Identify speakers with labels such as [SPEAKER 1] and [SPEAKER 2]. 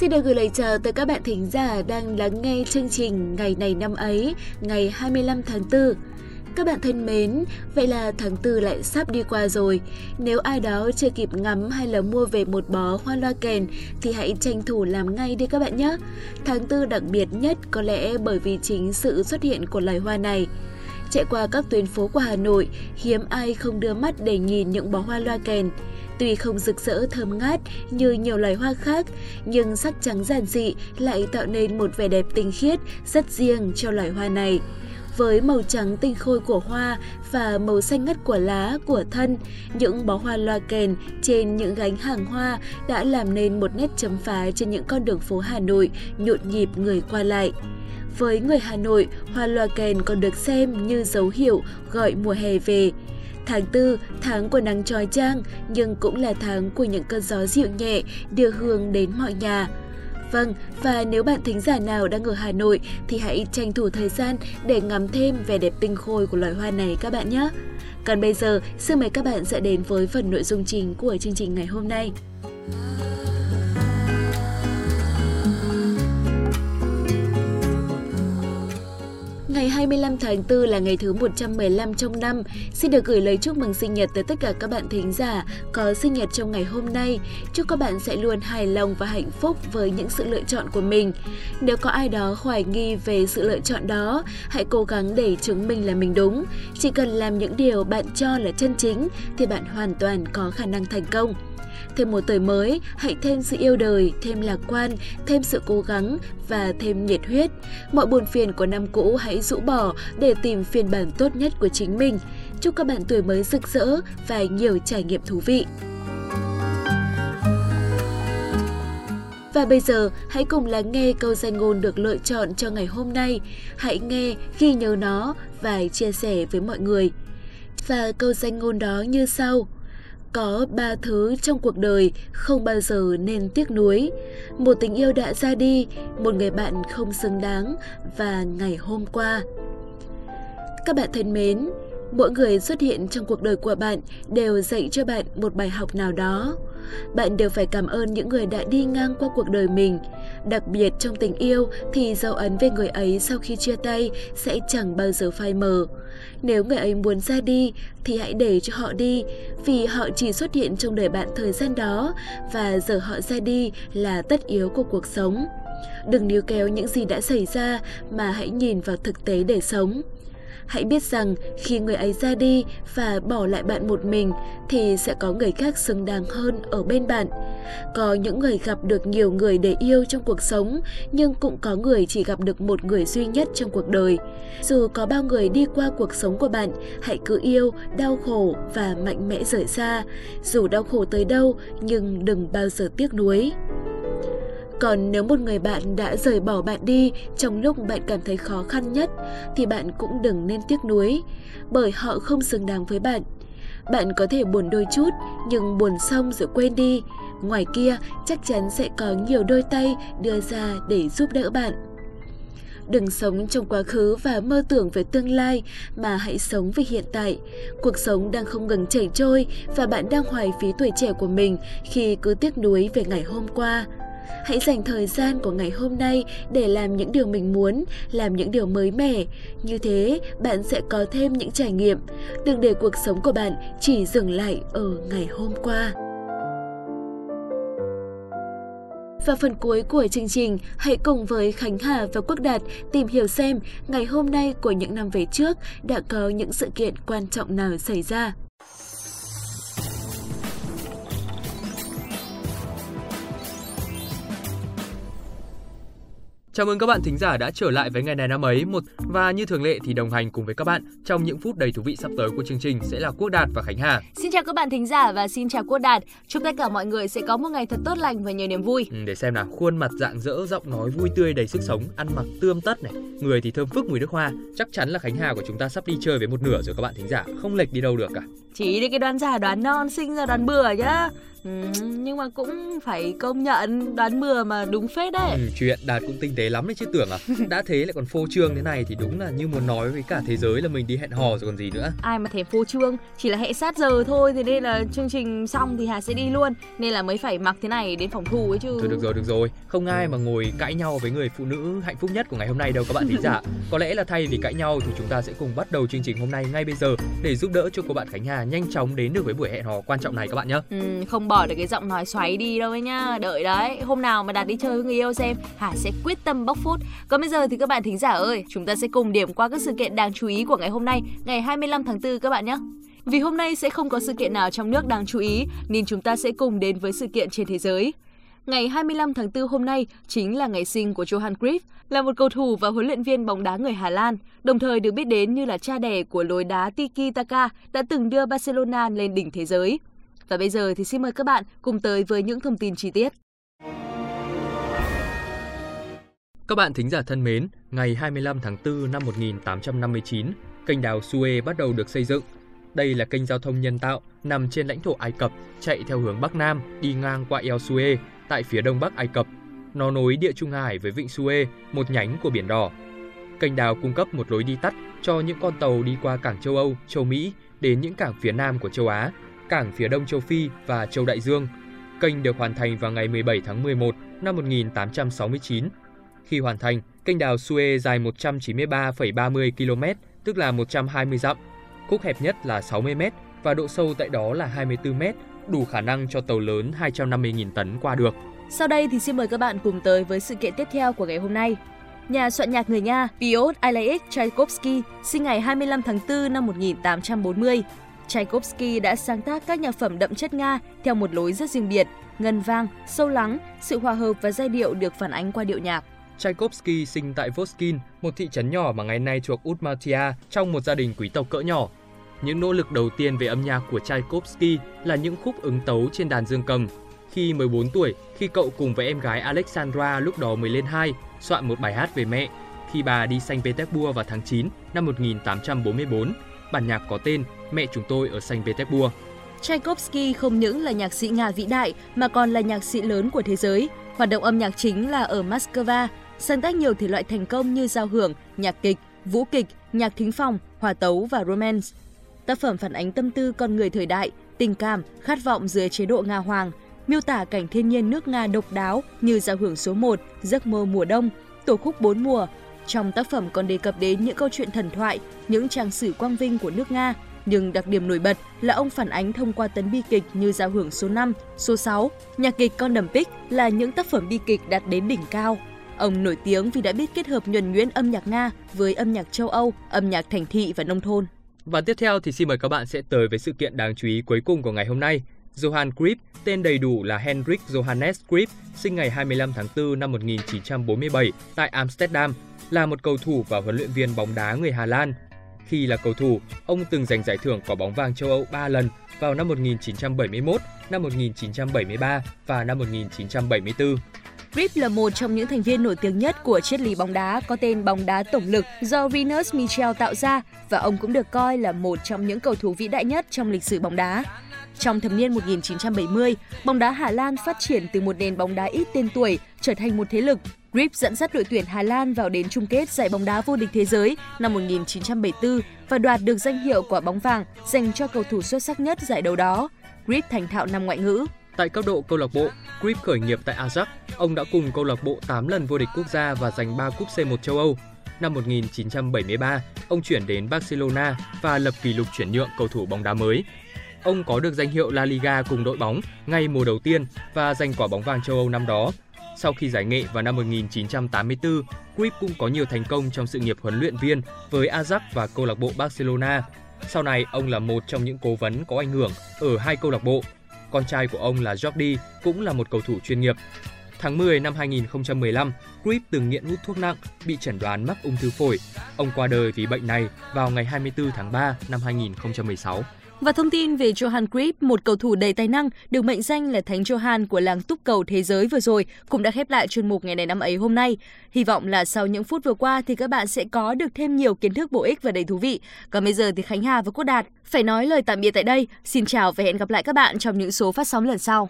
[SPEAKER 1] Xin được gửi lời chào tới các bạn thính giả đang lắng nghe chương trình Ngày này năm ấy, ngày 25 tháng 4. Các bạn thân mến, vậy là tháng tư lại sắp đi qua rồi. Nếu ai đó chưa kịp ngắm hay là mua về một bó hoa loa kèn thì hãy tranh thủ làm ngay đi các bạn nhé. Tháng tư đặc biệt nhất có lẽ bởi vì chính sự xuất hiện của loài hoa này. Chạy qua các tuyến phố của Hà Nội, hiếm ai không đưa mắt để nhìn những bó hoa loa kèn. Tuy không rực rỡ thơm ngát như nhiều loài hoa khác, nhưng sắc trắng giản dị lại tạo nên một vẻ đẹp tinh khiết rất riêng cho loài hoa này với màu trắng tinh khôi của hoa và màu xanh ngắt của lá, của thân, những bó hoa loa kèn trên những gánh hàng hoa đã làm nên một nét chấm phá trên những con đường phố Hà Nội nhộn nhịp người qua lại. Với người Hà Nội, hoa loa kèn còn được xem như dấu hiệu gọi mùa hè về. Tháng 4, tháng của nắng trói trang, nhưng cũng là tháng của những cơn gió dịu nhẹ đưa hương đến mọi nhà. Vâng, và nếu bạn thính giả nào đang ở Hà Nội thì hãy tranh thủ thời gian để ngắm thêm vẻ đẹp tinh khôi của loài hoa này các bạn nhé. Còn bây giờ, xin mời các bạn sẽ đến với phần nội dung chính của chương trình ngày hôm nay. Ngày 25 tháng 4 là ngày thứ 115 trong năm. Xin được gửi lời chúc mừng sinh nhật tới tất cả các bạn thính giả có sinh nhật trong ngày hôm nay. Chúc các bạn sẽ luôn hài lòng và hạnh phúc với những sự lựa chọn của mình. Nếu có ai đó hoài nghi về sự lựa chọn đó, hãy cố gắng để chứng minh là mình đúng. Chỉ cần làm những điều bạn cho là chân chính thì bạn hoàn toàn có khả năng thành công thêm một tuổi mới, hãy thêm sự yêu đời, thêm lạc quan, thêm sự cố gắng và thêm nhiệt huyết. Mọi buồn phiền của năm cũ hãy rũ bỏ để tìm phiên bản tốt nhất của chính mình. Chúc các bạn tuổi mới rực rỡ và nhiều trải nghiệm thú vị. Và bây giờ, hãy cùng lắng nghe câu danh ngôn được lựa chọn cho ngày hôm nay. Hãy nghe, ghi nhớ nó và chia sẻ với mọi người. Và câu danh ngôn đó như sau. Có ba thứ trong cuộc đời không bao giờ nên tiếc nuối. Một tình yêu đã ra đi, một người bạn không xứng đáng và ngày hôm qua. Các bạn thân mến, mỗi người xuất hiện trong cuộc đời của bạn đều dạy cho bạn một bài học nào đó. Bạn đều phải cảm ơn những người đã đi ngang qua cuộc đời mình. Đặc biệt trong tình yêu thì dấu ấn về người ấy sau khi chia tay sẽ chẳng bao giờ phai mờ. Nếu người ấy muốn ra đi thì hãy để cho họ đi, vì họ chỉ xuất hiện trong đời bạn thời gian đó và giờ họ ra đi là tất yếu của cuộc sống. Đừng níu kéo những gì đã xảy ra mà hãy nhìn vào thực tế để sống. Hãy biết rằng khi người ấy ra đi và bỏ lại bạn một mình thì sẽ có người khác xứng đáng hơn ở bên bạn. Có những người gặp được nhiều người để yêu trong cuộc sống, nhưng cũng có người chỉ gặp được một người duy nhất trong cuộc đời. Dù có bao người đi qua cuộc sống của bạn, hãy cứ yêu, đau khổ và mạnh mẽ rời xa. Dù đau khổ tới đâu, nhưng đừng bao giờ tiếc nuối. Còn nếu một người bạn đã rời bỏ bạn đi trong lúc bạn cảm thấy khó khăn nhất thì bạn cũng đừng nên tiếc nuối, bởi họ không xứng đáng với bạn. Bạn có thể buồn đôi chút, nhưng buồn xong rồi quên đi. Ngoài kia, chắc chắn sẽ có nhiều đôi tay đưa ra để giúp đỡ bạn. Đừng sống trong quá khứ và mơ tưởng về tương lai mà hãy sống về hiện tại. Cuộc sống đang không ngừng chảy trôi và bạn đang hoài phí tuổi trẻ của mình khi cứ tiếc nuối về ngày hôm qua. Hãy dành thời gian của ngày hôm nay để làm những điều mình muốn, làm những điều mới mẻ. Như thế, bạn sẽ có thêm những trải nghiệm. Đừng để cuộc sống của bạn chỉ dừng lại ở ngày hôm qua. Và phần cuối của chương trình, hãy cùng với Khánh Hà và Quốc Đạt tìm hiểu xem ngày hôm nay của những năm về trước đã có những sự kiện quan trọng nào xảy ra.
[SPEAKER 2] Chào mừng các bạn thính giả đã trở lại với ngày này năm ấy một và như thường lệ thì đồng hành cùng với các bạn trong những phút đầy thú vị sắp tới của chương trình sẽ là Quốc Đạt và Khánh Hà.
[SPEAKER 3] Xin chào các bạn thính giả và xin chào Quốc Đạt. Chúc tất cả mọi người sẽ có một ngày thật tốt lành và nhiều niềm vui.
[SPEAKER 2] Ừ, để xem nào, khuôn mặt dạng dỡ, giọng nói vui tươi đầy sức sống, ăn mặc tươm tất này, người thì thơm phức mùi nước hoa. Chắc chắn là Khánh Hà của chúng ta sắp đi chơi với một nửa rồi các bạn thính giả, không lệch đi đâu được cả.
[SPEAKER 3] Chỉ đi cái đoán giả đoán non sinh ra đoán bừa nhá Ừ, nhưng mà cũng phải công nhận đoán bừa mà đúng phết đấy.
[SPEAKER 2] Ừ, chuyện Đạt cũng tinh tế lắm đấy chứ tưởng à. Đã thế lại còn phô trương thế này thì đúng là như muốn nói với cả thế giới là mình đi hẹn hò rồi còn gì nữa.
[SPEAKER 3] Ai mà thèm phô trương, chỉ là hẹn sát giờ thôi thế nên là chương trình xong thì Hà sẽ đi luôn nên là mới phải mặc thế này đến phòng thu ấy chứ.
[SPEAKER 2] Thôi được rồi, được rồi. Không ai mà ngồi cãi nhau với người phụ nữ hạnh phúc nhất của ngày hôm nay đâu các bạn thính giả. Có lẽ là thay vì cãi nhau thì chúng ta sẽ cùng bắt đầu chương trình hôm nay ngay bây giờ để giúp đỡ cho cô bạn Khánh Hà nhanh chóng đến được với buổi hẹn hò quan trọng này các bạn nhé.
[SPEAKER 3] Ừ, không bỏ được cái giọng nói xoáy đi đâu ấy nhá. Đợi đấy, hôm nào mà đạt đi chơi với người yêu xem, Hà sẽ quyết tâm bóc phốt. Còn bây giờ thì các bạn thính giả ơi, chúng ta sẽ cùng điểm qua các sự kiện đáng chú ý của ngày hôm nay, ngày 25 tháng 4 các bạn nhé. Vì hôm nay sẽ không có sự kiện nào trong nước đáng chú ý, nên chúng ta sẽ cùng đến với sự kiện trên thế giới. Ngày 25 tháng 4 hôm nay chính là ngày sinh của Johan Cruyff, là một cầu thủ và huấn luyện viên bóng đá người Hà Lan, đồng thời được biết đến như là cha đẻ của lối đá Tiki Taka đã từng đưa Barcelona lên đỉnh thế giới. Và bây giờ thì xin mời các bạn cùng tới với những thông tin chi tiết.
[SPEAKER 2] Các bạn thính giả thân mến, ngày 25 tháng 4 năm 1859, kênh đào Suez bắt đầu được xây dựng. Đây là kênh giao thông nhân tạo nằm trên lãnh thổ Ai Cập, chạy theo hướng Bắc Nam, đi ngang qua eo Suez tại phía đông bắc Ai Cập. Nó nối địa Trung Hải với vịnh Suez, một nhánh của Biển Đỏ. Kênh đào cung cấp một lối đi tắt cho những con tàu đi qua cảng châu Âu, châu Mỹ đến những cảng phía nam của châu Á, cảng phía đông châu Phi và châu Đại Dương. Kênh được hoàn thành vào ngày 17 tháng 11 năm 1869. Khi hoàn thành, kênh đào Suez dài 193,30 km, tức là 120 dặm. Khúc hẹp nhất là 60 m và độ sâu tại đó là 24 m, đủ khả năng cho tàu lớn 250.000 tấn qua được.
[SPEAKER 3] Sau đây thì xin mời các bạn cùng tới với sự kiện tiếp theo của ngày hôm nay. Nhà soạn nhạc người Nga Piotr Ilyich Tchaikovsky sinh ngày 25 tháng 4 năm 1840. Tchaikovsky đã sáng tác các nhạc phẩm đậm chất Nga theo một lối rất riêng biệt, ngân vang, sâu lắng, sự hòa hợp và giai điệu được phản ánh qua điệu nhạc.
[SPEAKER 2] Tchaikovsky sinh tại Voskin, một thị trấn nhỏ mà ngày nay thuộc Udmurtia, trong một gia đình quý tộc cỡ nhỏ. Những nỗ lực đầu tiên về âm nhạc của Tchaikovsky là những khúc ứng tấu trên đàn dương cầm. Khi 14 tuổi, khi cậu cùng với em gái Alexandra lúc đó mới lên 2, soạn một bài hát về mẹ. Khi bà đi Saint Petersburg vào tháng 9 năm 1844, bản nhạc có tên Mẹ chúng tôi ở Saint Petersburg.
[SPEAKER 3] Tchaikovsky không những là nhạc sĩ Nga vĩ đại mà còn là nhạc sĩ lớn của thế giới. Hoạt động âm nhạc chính là ở Moscow, sáng tác nhiều thể loại thành công như giao hưởng, nhạc kịch, vũ kịch, nhạc thính phòng, hòa tấu và romance. Tác phẩm phản ánh tâm tư con người thời đại, tình cảm, khát vọng dưới chế độ Nga Hoàng, miêu tả cảnh thiên nhiên nước Nga độc đáo như giao hưởng số 1, giấc mơ mùa đông, tổ khúc bốn mùa. Trong tác phẩm còn đề cập đến những câu chuyện thần thoại, những trang sử quang vinh của nước Nga, nhưng đặc điểm nổi bật là ông phản ánh thông qua tấn bi kịch như giao hưởng số 5, số 6, nhạc kịch Con đầm Pích là những tác phẩm bi kịch đạt đến đỉnh cao. Ông nổi tiếng vì đã biết kết hợp nhuần nhuyễn âm nhạc Nga với âm nhạc châu Âu, âm nhạc thành thị và nông thôn.
[SPEAKER 2] Và tiếp theo thì xin mời các bạn sẽ tới với sự kiện đáng chú ý cuối cùng của ngày hôm nay. Johann Grip, tên đầy đủ là Henrik Johannes Grip, sinh ngày 25 tháng 4 năm 1947 tại Amsterdam, là một cầu thủ và huấn luyện viên bóng đá người Hà Lan. Khi là cầu thủ, ông từng giành giải thưởng quả bóng vàng châu Âu 3 lần vào năm 1971, năm 1973 và năm 1974.
[SPEAKER 3] Rip là một trong những thành viên nổi tiếng nhất của triết lý bóng đá có tên bóng đá tổng lực do Rinus Michel tạo ra và ông cũng được coi là một trong những cầu thủ vĩ đại nhất trong lịch sử bóng đá. Trong thập niên 1970, bóng đá Hà Lan phát triển từ một nền bóng đá ít tên tuổi trở thành một thế lực. Grip dẫn dắt đội tuyển Hà Lan vào đến chung kết giải bóng đá vô địch thế giới năm 1974 và đoạt được danh hiệu quả bóng vàng dành cho cầu thủ xuất sắc nhất giải đấu đó. Grip thành thạo năm ngoại ngữ.
[SPEAKER 2] Tại cấp độ câu lạc bộ, Grip khởi nghiệp tại Ajax. Ông đã cùng câu lạc bộ 8 lần vô địch quốc gia và giành 3 cúp C1 châu Âu. Năm 1973, ông chuyển đến Barcelona và lập kỷ lục chuyển nhượng cầu thủ bóng đá mới. Ông có được danh hiệu La Liga cùng đội bóng ngay mùa đầu tiên và giành quả bóng vàng châu Âu năm đó. Sau khi giải nghệ vào năm 1984, Cruyff cũng có nhiều thành công trong sự nghiệp huấn luyện viên với Ajax và câu lạc bộ Barcelona. Sau này, ông là một trong những cố vấn có ảnh hưởng ở hai câu lạc bộ. Con trai của ông là Jordi cũng là một cầu thủ chuyên nghiệp. Tháng 10 năm 2015, Cruyff từng nghiện hút thuốc nặng, bị chẩn đoán mắc ung thư phổi. Ông qua đời vì bệnh này vào ngày 24 tháng 3 năm 2016.
[SPEAKER 3] Và thông tin về Johan Cruyff, một cầu thủ đầy tài năng được mệnh danh là Thánh Johan của làng túc cầu thế giới vừa rồi cũng đã khép lại chuyên mục ngày này năm ấy hôm nay. Hy vọng là sau những phút vừa qua thì các bạn sẽ có được thêm nhiều kiến thức bổ ích và đầy thú vị. Còn bây giờ thì Khánh Hà và Quốc Đạt phải nói lời tạm biệt tại đây. Xin chào và hẹn gặp lại các bạn trong những số phát sóng lần sau.